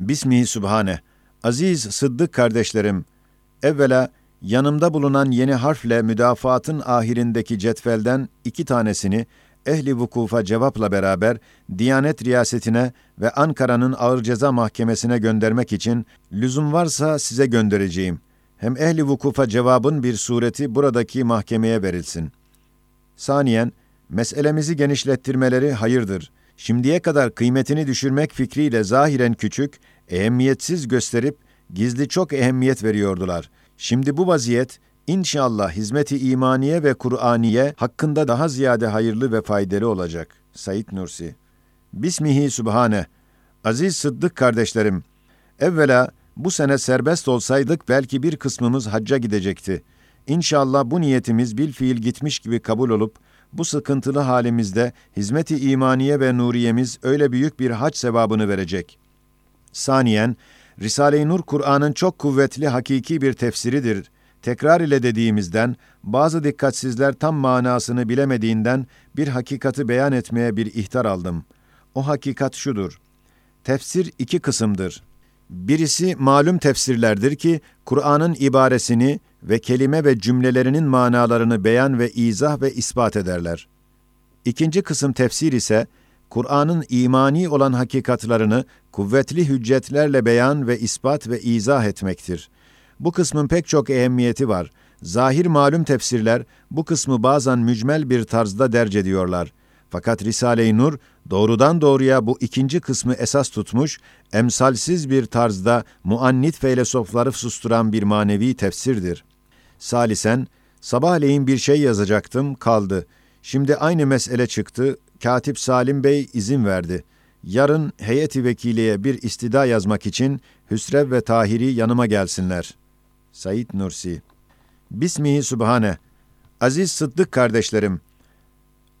Bismihi Sübhane. Aziz Sıddık kardeşlerim, evvela yanımda bulunan yeni harfle müdafaatın ahirindeki cetvelden iki tanesini ehli vukufa cevapla beraber Diyanet Riyasetine ve Ankara'nın Ağır Ceza Mahkemesi'ne göndermek için lüzum varsa size göndereceğim. Hem ehli vukufa cevabın bir sureti buradaki mahkemeye verilsin. Saniyen, meselemizi genişlettirmeleri hayırdır. Şimdiye kadar kıymetini düşürmek fikriyle zahiren küçük, ehemmiyetsiz gösterip gizli çok ehemmiyet veriyordular. Şimdi bu vaziyet İnşallah hizmeti imaniye ve Kur'aniye hakkında daha ziyade hayırlı ve faydalı olacak. Said Nursi Bismihi Sübhane Aziz Sıddık kardeşlerim, evvela bu sene serbest olsaydık belki bir kısmımız hacca gidecekti. İnşallah bu niyetimiz bil fiil gitmiş gibi kabul olup, bu sıkıntılı halimizde hizmeti imaniye ve nuriyemiz öyle büyük bir hac sevabını verecek. Saniyen, Risale-i Nur Kur'an'ın çok kuvvetli hakiki bir tefsiridir tekrar ile dediğimizden, bazı dikkatsizler tam manasını bilemediğinden bir hakikati beyan etmeye bir ihtar aldım. O hakikat şudur. Tefsir iki kısımdır. Birisi malum tefsirlerdir ki, Kur'an'ın ibaresini ve kelime ve cümlelerinin manalarını beyan ve izah ve ispat ederler. İkinci kısım tefsir ise, Kur'an'ın imani olan hakikatlarını kuvvetli hüccetlerle beyan ve ispat ve izah etmektir.'' Bu kısmın pek çok ehemmiyeti var. Zahir malum tefsirler bu kısmı bazen mücmel bir tarzda derc ediyorlar. Fakat Risale-i Nur doğrudan doğruya bu ikinci kısmı esas tutmuş, emsalsiz bir tarzda muannit felsefeleri susturan bir manevi tefsirdir. Salisen, sabahleyin bir şey yazacaktım, kaldı. Şimdi aynı mesele çıktı, Katip Salim Bey izin verdi. Yarın heyeti vekiliye bir istida yazmak için Hüsrev ve Tahiri yanıma gelsinler. Said Nursi Bismihi Sübhane Aziz Sıddık kardeşlerim,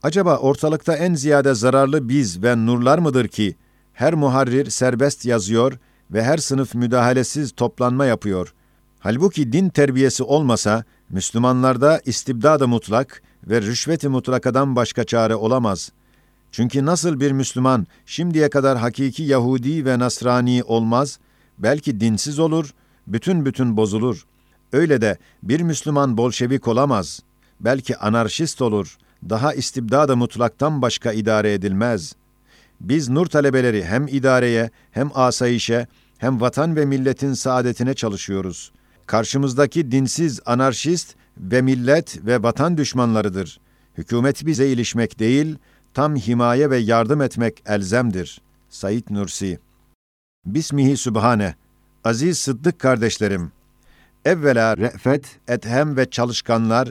acaba ortalıkta en ziyade zararlı biz ve nurlar mıdır ki, her muharrir serbest yazıyor ve her sınıf müdahalesiz toplanma yapıyor. Halbuki din terbiyesi olmasa, Müslümanlarda istibdad mutlak ve rüşveti mutlakadan başka çare olamaz. Çünkü nasıl bir Müslüman şimdiye kadar hakiki Yahudi ve Nasrani olmaz, belki dinsiz olur bütün bütün bozulur. Öyle de bir Müslüman Bolşevik olamaz. Belki anarşist olur. Daha istibdada mutlaktan başka idare edilmez. Biz nur talebeleri hem idareye hem asayişe hem vatan ve milletin saadetine çalışıyoruz. Karşımızdaki dinsiz anarşist ve millet ve vatan düşmanlarıdır. Hükümet bize ilişmek değil, tam himaye ve yardım etmek elzemdir. Said Nursi Bismihi Sübhane Aziz Sıddık kardeşlerim, evvela re'fet, ethem ve çalışkanlar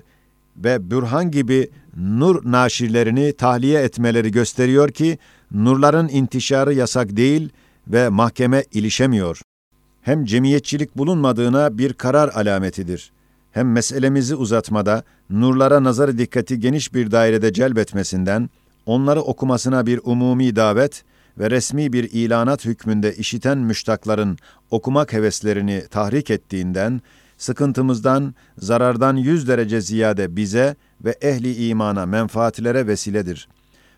ve bürhan gibi nur naşirlerini tahliye etmeleri gösteriyor ki, nurların intişarı yasak değil ve mahkeme ilişemiyor. Hem cemiyetçilik bulunmadığına bir karar alametidir. Hem meselemizi uzatmada, nurlara nazar dikkati geniş bir dairede celbetmesinden, onları okumasına bir umumi davet ve resmi bir ilanat hükmünde işiten müştakların okumak heveslerini tahrik ettiğinden, sıkıntımızdan, zarardan yüz derece ziyade bize ve ehli imana menfaatlere vesiledir.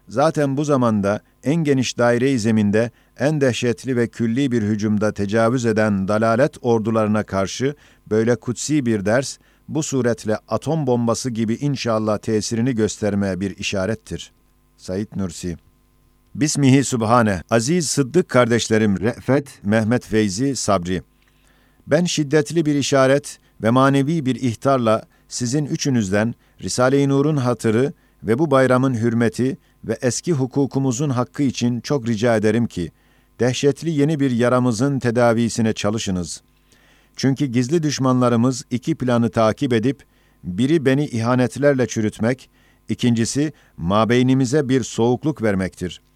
Zaten bu zamanda en geniş daire-i zeminde en dehşetli ve külli bir hücumda tecavüz eden dalalet ordularına karşı böyle kutsi bir ders, bu suretle atom bombası gibi inşallah tesirini göstermeye bir işarettir. Said Nursi Bismihi Sübhane, aziz Sıddık kardeşlerim Re'fet, Mehmet Feyzi, Sabri. Ben şiddetli bir işaret ve manevi bir ihtarla sizin üçünüzden Risale-i Nur'un hatırı ve bu bayramın hürmeti ve eski hukukumuzun hakkı için çok rica ederim ki, dehşetli yeni bir yaramızın tedavisine çalışınız. Çünkü gizli düşmanlarımız iki planı takip edip, biri beni ihanetlerle çürütmek, ikincisi mabeynimize bir soğukluk vermektir.''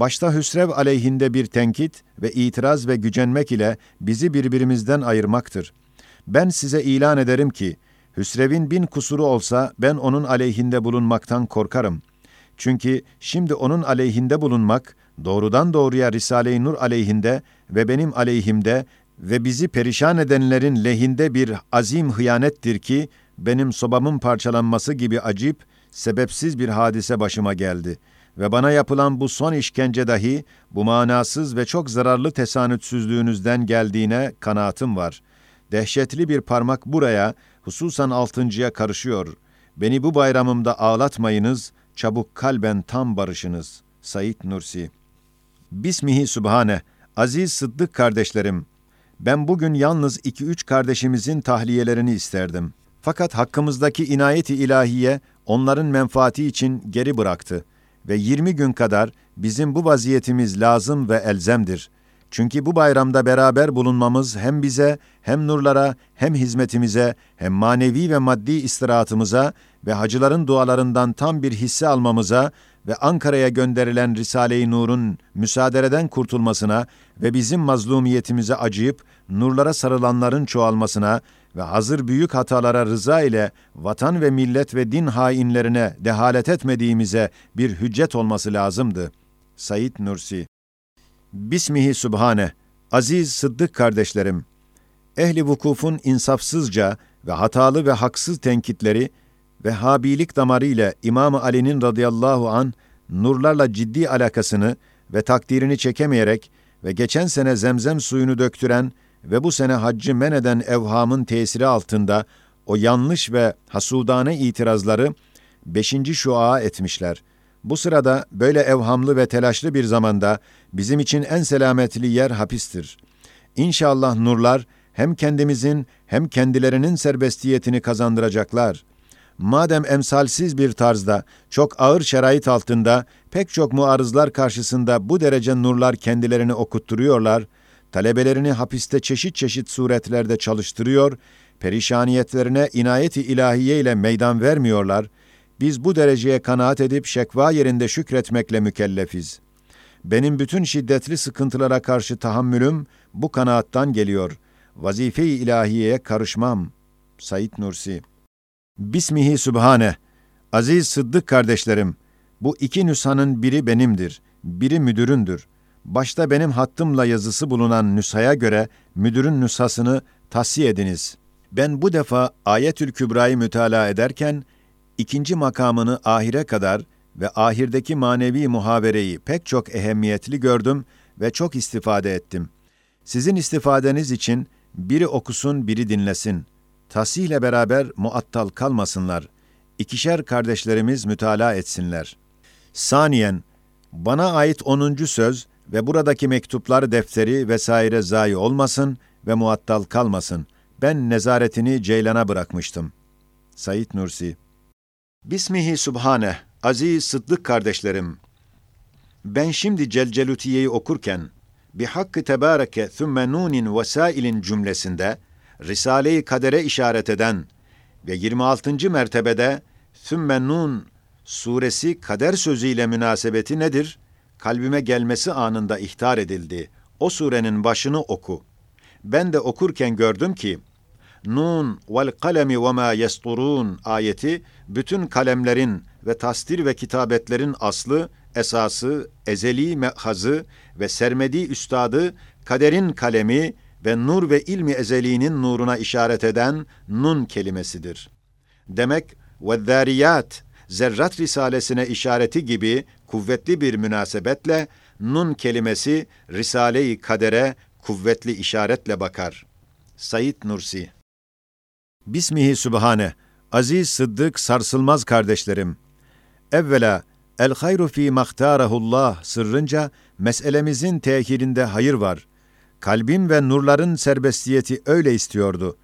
başta Hüsrev aleyhinde bir tenkit ve itiraz ve gücenmek ile bizi birbirimizden ayırmaktır. Ben size ilan ederim ki, Hüsrev'in bin kusuru olsa ben onun aleyhinde bulunmaktan korkarım. Çünkü şimdi onun aleyhinde bulunmak, doğrudan doğruya Risale-i Nur aleyhinde ve benim aleyhimde ve bizi perişan edenlerin lehinde bir azim hıyanettir ki, benim sobamın parçalanması gibi acip, sebepsiz bir hadise başıma geldi.'' ve bana yapılan bu son işkence dahi bu manasız ve çok zararlı tesanütsüzlüğünüzden geldiğine kanaatim var. Dehşetli bir parmak buraya, hususan altıncıya karışıyor. Beni bu bayramımda ağlatmayınız, çabuk kalben tam barışınız. Said Nursi Bismihi Sübhane, aziz Sıddık kardeşlerim, ben bugün yalnız iki üç kardeşimizin tahliyelerini isterdim. Fakat hakkımızdaki inayeti ilahiye onların menfaati için geri bıraktı ve 20 gün kadar bizim bu vaziyetimiz lazım ve elzemdir. Çünkü bu bayramda beraber bulunmamız hem bize, hem nurlara, hem hizmetimize, hem manevi ve maddi istirahatımıza ve hacıların dualarından tam bir hisse almamıza ve Ankara'ya gönderilen Risale-i Nur'un müsaadereden kurtulmasına ve bizim mazlumiyetimize acıyıp nurlara sarılanların çoğalmasına ve hazır büyük hatalara rıza ile vatan ve millet ve din hainlerine dehalet etmediğimize bir hüccet olması lazımdı. Said Nursi Bismihi Subhane, aziz Sıddık kardeşlerim, ehli vukufun insafsızca ve hatalı ve haksız tenkitleri Vehhabilik damarı ile İmam Ali'nin radıyallahu an nurlarla ciddi alakasını ve takdirini çekemeyerek ve geçen sene zemzem suyunu döktüren ve bu sene haccı men eden evhamın tesiri altında o yanlış ve hasudane itirazları beşinci şua etmişler. Bu sırada böyle evhamlı ve telaşlı bir zamanda bizim için en selametli yer hapistir. İnşallah nurlar hem kendimizin hem kendilerinin serbestiyetini kazandıracaklar. Madem emsalsiz bir tarzda, çok ağır şerait altında, pek çok muarızlar karşısında bu derece nurlar kendilerini okutturuyorlar, talebelerini hapiste çeşit çeşit suretlerde çalıştırıyor, perişaniyetlerine inayeti ilahiye ile meydan vermiyorlar, biz bu dereceye kanaat edip şekva yerinde şükretmekle mükellefiz. Benim bütün şiddetli sıkıntılara karşı tahammülüm bu kanaattan geliyor. Vazife-i ilahiyeye karışmam. Said Nursi Bismihi Sübhane, aziz Sıddık kardeşlerim, bu iki nüshanın biri benimdir, biri müdüründür. Başta benim hattımla yazısı bulunan nüshaya göre müdürün nüshasını tahsiye ediniz. Ben bu defa Ayetül Kübra'yı mütalaa ederken, ikinci makamını ahire kadar ve ahirdeki manevi muhabereyi pek çok ehemmiyetli gördüm ve çok istifade ettim. Sizin istifadeniz için biri okusun, biri dinlesin. Tahsihle beraber muattal kalmasınlar. İkişer kardeşlerimiz mütalaa etsinler. Saniyen, bana ait onuncu söz ve buradaki mektuplar defteri vesaire zayi olmasın ve muattal kalmasın. Ben nezaretini Ceylan'a bırakmıştım. Said Nursi Bismihi Subhane, aziz sıddık kardeşlerim. Ben şimdi Celcelutiye'yi okurken, bir hakkı tebareke thümme nunin vesailin cümlesinde, Risale-i Kader'e işaret eden ve 26. mertebede Sümme Nun suresi kader sözüyle münasebeti nedir? Kalbime gelmesi anında ihtar edildi. O surenin başını oku. Ben de okurken gördüm ki Nun vel kalemi ve ma yesturun ayeti bütün kalemlerin ve tasdir ve kitabetlerin aslı, esası, ezeli mehazı ve sermedi üstadı kaderin kalemi ve nur ve ilmi ezeliğinin nuruna işaret eden nun kelimesidir. Demek ve zâriyat, zerrat risalesine işareti gibi kuvvetli bir münasebetle nun kelimesi Risale-i Kader'e kuvvetli işaretle bakar. Said Nursi Bismihi Sübhane, aziz sıddık sarsılmaz kardeşlerim. Evvela, el hayru fi mahtarahullah sırrınca meselemizin tehirinde hayır var. Kalbim ve nurların serbestiyeti öyle istiyordu.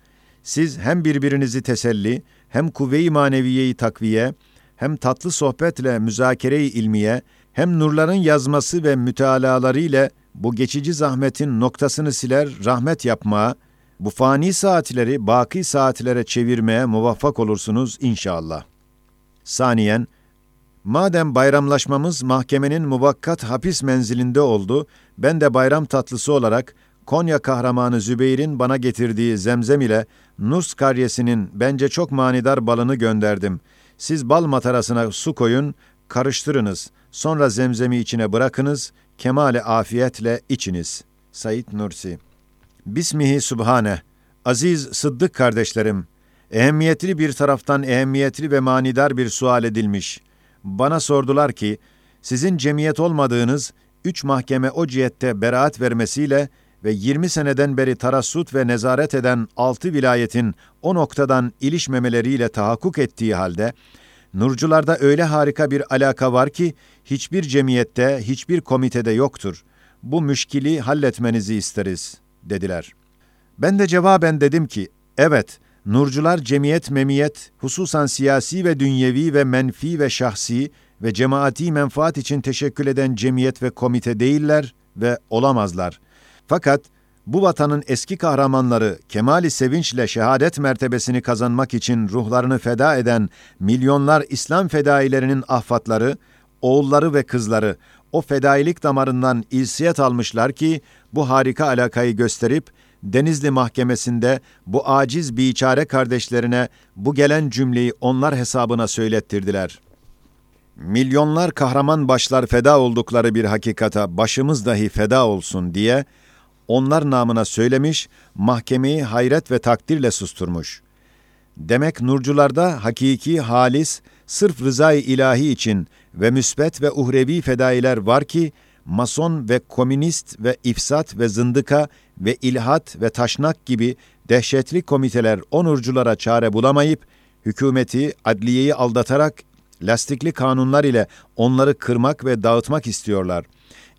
Siz hem birbirinizi teselli, hem kuvve-i maneviyeyi takviye, hem tatlı sohbetle müzakere-i ilmiye, hem nurların yazması ve mütealaları ile bu geçici zahmetin noktasını siler, rahmet yapmaya, bu fani saatleri baki saatlere çevirmeye muvaffak olursunuz inşallah. Saniyen, madem bayramlaşmamız mahkemenin muvakkat hapis menzilinde oldu, ben de bayram tatlısı olarak Konya kahramanı Zübeyir'in bana getirdiği zemzem ile Nurs karyesinin bence çok manidar balını gönderdim. Siz bal matarasına su koyun, karıştırınız. Sonra zemzemi içine bırakınız, kemale afiyetle içiniz. Said Nursi Bismihi Subhane Aziz Sıddık kardeşlerim, ehemmiyetli bir taraftan ehemmiyetli ve manidar bir sual edilmiş. Bana sordular ki, sizin cemiyet olmadığınız üç mahkeme o cihette beraat vermesiyle ve 20 seneden beri tarassut ve nezaret eden altı vilayetin o noktadan ilişmemeleriyle tahakkuk ettiği halde, Nurcularda öyle harika bir alaka var ki hiçbir cemiyette, hiçbir komitede yoktur. Bu müşkili halletmenizi isteriz, dediler. Ben de cevaben dedim ki, evet, Nurcular cemiyet memiyet, hususan siyasi ve dünyevi ve menfi ve şahsi ve cemaati menfaat için teşekkül eden cemiyet ve komite değiller ve olamazlar. Fakat bu vatanın eski kahramanları kemali sevinçle şehadet mertebesini kazanmak için ruhlarını feda eden milyonlar İslam fedailerinin ahfatları, oğulları ve kızları o fedailik damarından ilsiyet almışlar ki bu harika alakayı gösterip Denizli Mahkemesi'nde bu aciz biçare kardeşlerine bu gelen cümleyi onlar hesabına söylettirdiler. Milyonlar kahraman başlar feda oldukları bir hakikata başımız dahi feda olsun diye onlar namına söylemiş, mahkemeyi hayret ve takdirle susturmuş. Demek nurcularda hakiki, halis, sırf rızayı ilahi için ve müsbet ve uhrevi fedailer var ki, mason ve komünist ve ifsat ve zındıka ve ilhat ve taşnak gibi dehşetli komiteler o nurculara çare bulamayıp, hükümeti, adliyeyi aldatarak lastikli kanunlar ile onları kırmak ve dağıtmak istiyorlar.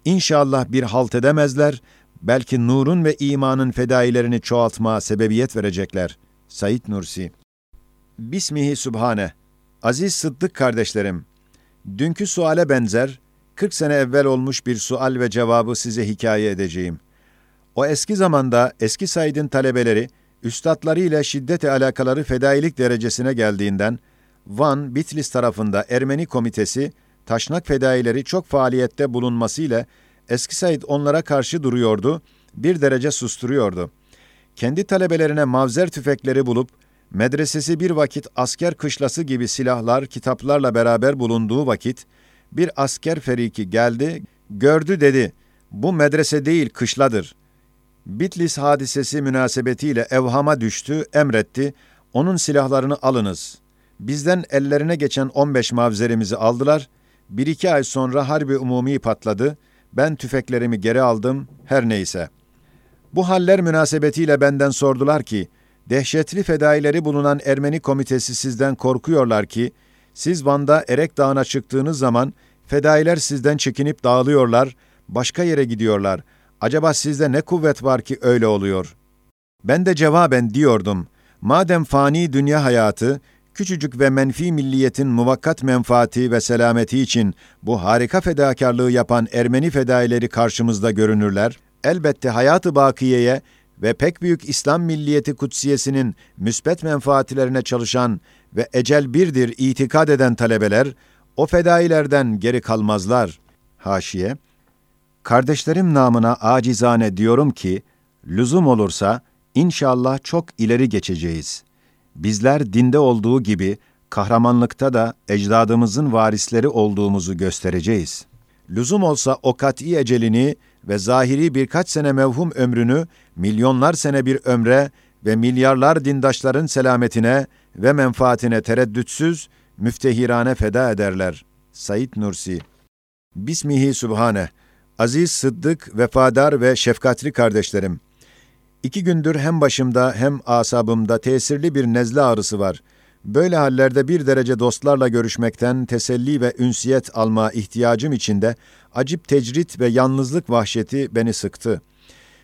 İnşallah bir halt edemezler belki nurun ve imanın fedailerini çoğaltmaya sebebiyet verecekler. Said Nursi Bismihi Subhane Aziz Sıddık kardeşlerim, dünkü suale benzer, 40 sene evvel olmuş bir sual ve cevabı size hikaye edeceğim. O eski zamanda eski Said'in talebeleri, üstadları ile şiddete alakaları fedailik derecesine geldiğinden, Van, Bitlis tarafında Ermeni komitesi, taşnak fedaileri çok faaliyette bulunmasıyla Eski Said onlara karşı duruyordu, bir derece susturuyordu. Kendi talebelerine mavzer tüfekleri bulup, medresesi bir vakit asker kışlası gibi silahlar, kitaplarla beraber bulunduğu vakit, bir asker feriki geldi, gördü dedi, bu medrese değil kışladır. Bitlis hadisesi münasebetiyle evhama düştü, emretti, onun silahlarını alınız. Bizden ellerine geçen 15 mavzerimizi aldılar, bir iki ay sonra harbi umumi patladı, ben tüfeklerimi geri aldım, her neyse. Bu haller münasebetiyle benden sordular ki, dehşetli fedaileri bulunan Ermeni komitesi sizden korkuyorlar ki, siz Van'da Erek Dağı'na çıktığınız zaman fedailer sizden çekinip dağılıyorlar, başka yere gidiyorlar. Acaba sizde ne kuvvet var ki öyle oluyor? Ben de cevaben diyordum, madem fani dünya hayatı, küçücük ve menfi milliyetin muvakkat menfaati ve selameti için bu harika fedakarlığı yapan Ermeni fedaileri karşımızda görünürler, elbette hayatı bakiyeye ve pek büyük İslam milliyeti kutsiyesinin müsbet menfaatlerine çalışan ve ecel birdir itikad eden talebeler, o fedailerden geri kalmazlar. Haşiye, Kardeşlerim namına acizane diyorum ki, lüzum olursa inşallah çok ileri geçeceğiz.'' bizler dinde olduğu gibi kahramanlıkta da ecdadımızın varisleri olduğumuzu göstereceğiz. Lüzum olsa o kat'i ecelini ve zahiri birkaç sene mevhum ömrünü milyonlar sene bir ömre ve milyarlar dindaşların selametine ve menfaatine tereddütsüz, müftehirane feda ederler. Said Nursi Bismihi Sübhane Aziz Sıddık, vefadar ve şefkatli kardeşlerim, İki gündür hem başımda hem asabımda tesirli bir nezle ağrısı var. Böyle hallerde bir derece dostlarla görüşmekten teselli ve ünsiyet alma ihtiyacım içinde acip tecrit ve yalnızlık vahşeti beni sıktı.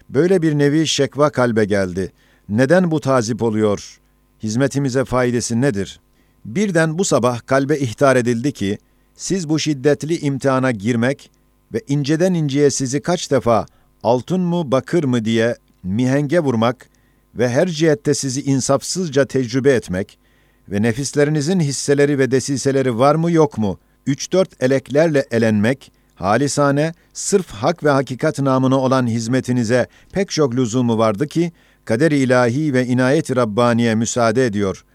Böyle bir nevi şekva kalbe geldi. Neden bu tazip oluyor? Hizmetimize faydası nedir? Birden bu sabah kalbe ihtar edildi ki, siz bu şiddetli imtihana girmek ve inceden inceye sizi kaç defa altın mı bakır mı diye mihenge vurmak ve her cihette sizi insafsızca tecrübe etmek ve nefislerinizin hisseleri ve desiseleri var mı yok mu, üç dört eleklerle elenmek, halisane, sırf hak ve hakikat namına olan hizmetinize pek çok lüzumu vardı ki, kader ilahi ve inayet-i Rabbaniye müsaade ediyor.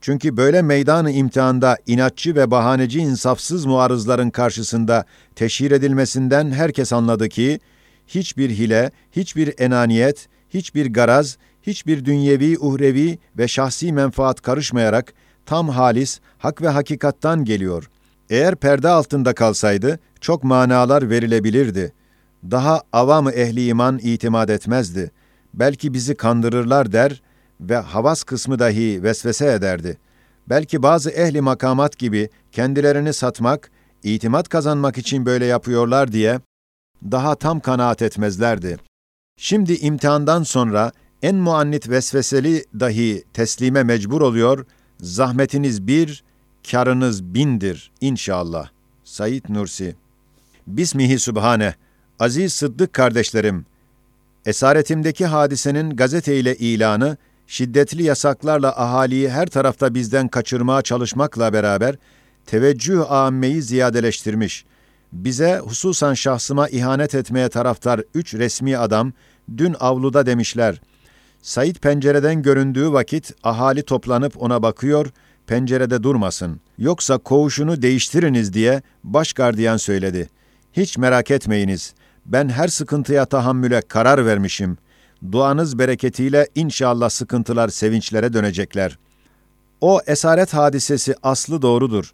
Çünkü böyle meydanı imtihanda inatçı ve bahaneci insafsız muarızların karşısında teşhir edilmesinden herkes anladı ki, hiçbir hile, hiçbir enaniyet, hiçbir garaz, hiçbir dünyevi, uhrevi ve şahsi menfaat karışmayarak tam halis, hak ve hakikattan geliyor. Eğer perde altında kalsaydı, çok manalar verilebilirdi. Daha avamı ehli iman itimat etmezdi. Belki bizi kandırırlar der ve havas kısmı dahi vesvese ederdi. Belki bazı ehli makamat gibi kendilerini satmak, itimat kazanmak için böyle yapıyorlar diye daha tam kanaat etmezlerdi. Şimdi imtihandan sonra en muannit vesveseli dahi teslime mecbur oluyor, zahmetiniz bir, karınız bindir inşallah. Said Nursi Bismihi Sübhane, aziz Sıddık kardeşlerim, esaretimdeki hadisenin gazete ile ilanı, şiddetli yasaklarla ahaliyi her tarafta bizden kaçırmaya çalışmakla beraber, teveccüh âmmeyi ziyadeleştirmiş. Bize hususan şahsıma ihanet etmeye taraftar üç resmi adam, dün avluda demişler. Said pencereden göründüğü vakit ahali toplanıp ona bakıyor, pencerede durmasın. Yoksa koğuşunu değiştiriniz diye baş gardiyan söyledi. Hiç merak etmeyiniz. Ben her sıkıntıya tahammüle karar vermişim. Duanız bereketiyle inşallah sıkıntılar sevinçlere dönecekler. O esaret hadisesi aslı doğrudur.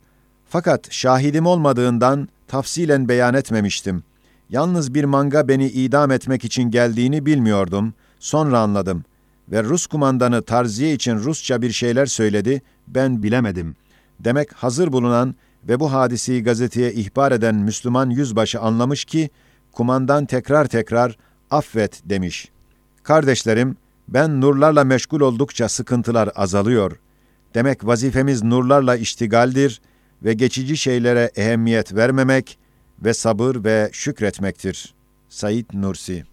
Fakat şahidim olmadığından tafsilen beyan etmemiştim. Yalnız bir manga beni idam etmek için geldiğini bilmiyordum. Sonra anladım. Ve Rus kumandanı tarziye için Rusça bir şeyler söyledi, ben bilemedim. Demek hazır bulunan ve bu hadiseyi gazeteye ihbar eden Müslüman yüzbaşı anlamış ki, kumandan tekrar tekrar affet demiş. Kardeşlerim, ben nurlarla meşgul oldukça sıkıntılar azalıyor. Demek vazifemiz nurlarla iştigaldir ve geçici şeylere ehemmiyet vermemek ve sabır ve şükretmektir. Said Nursi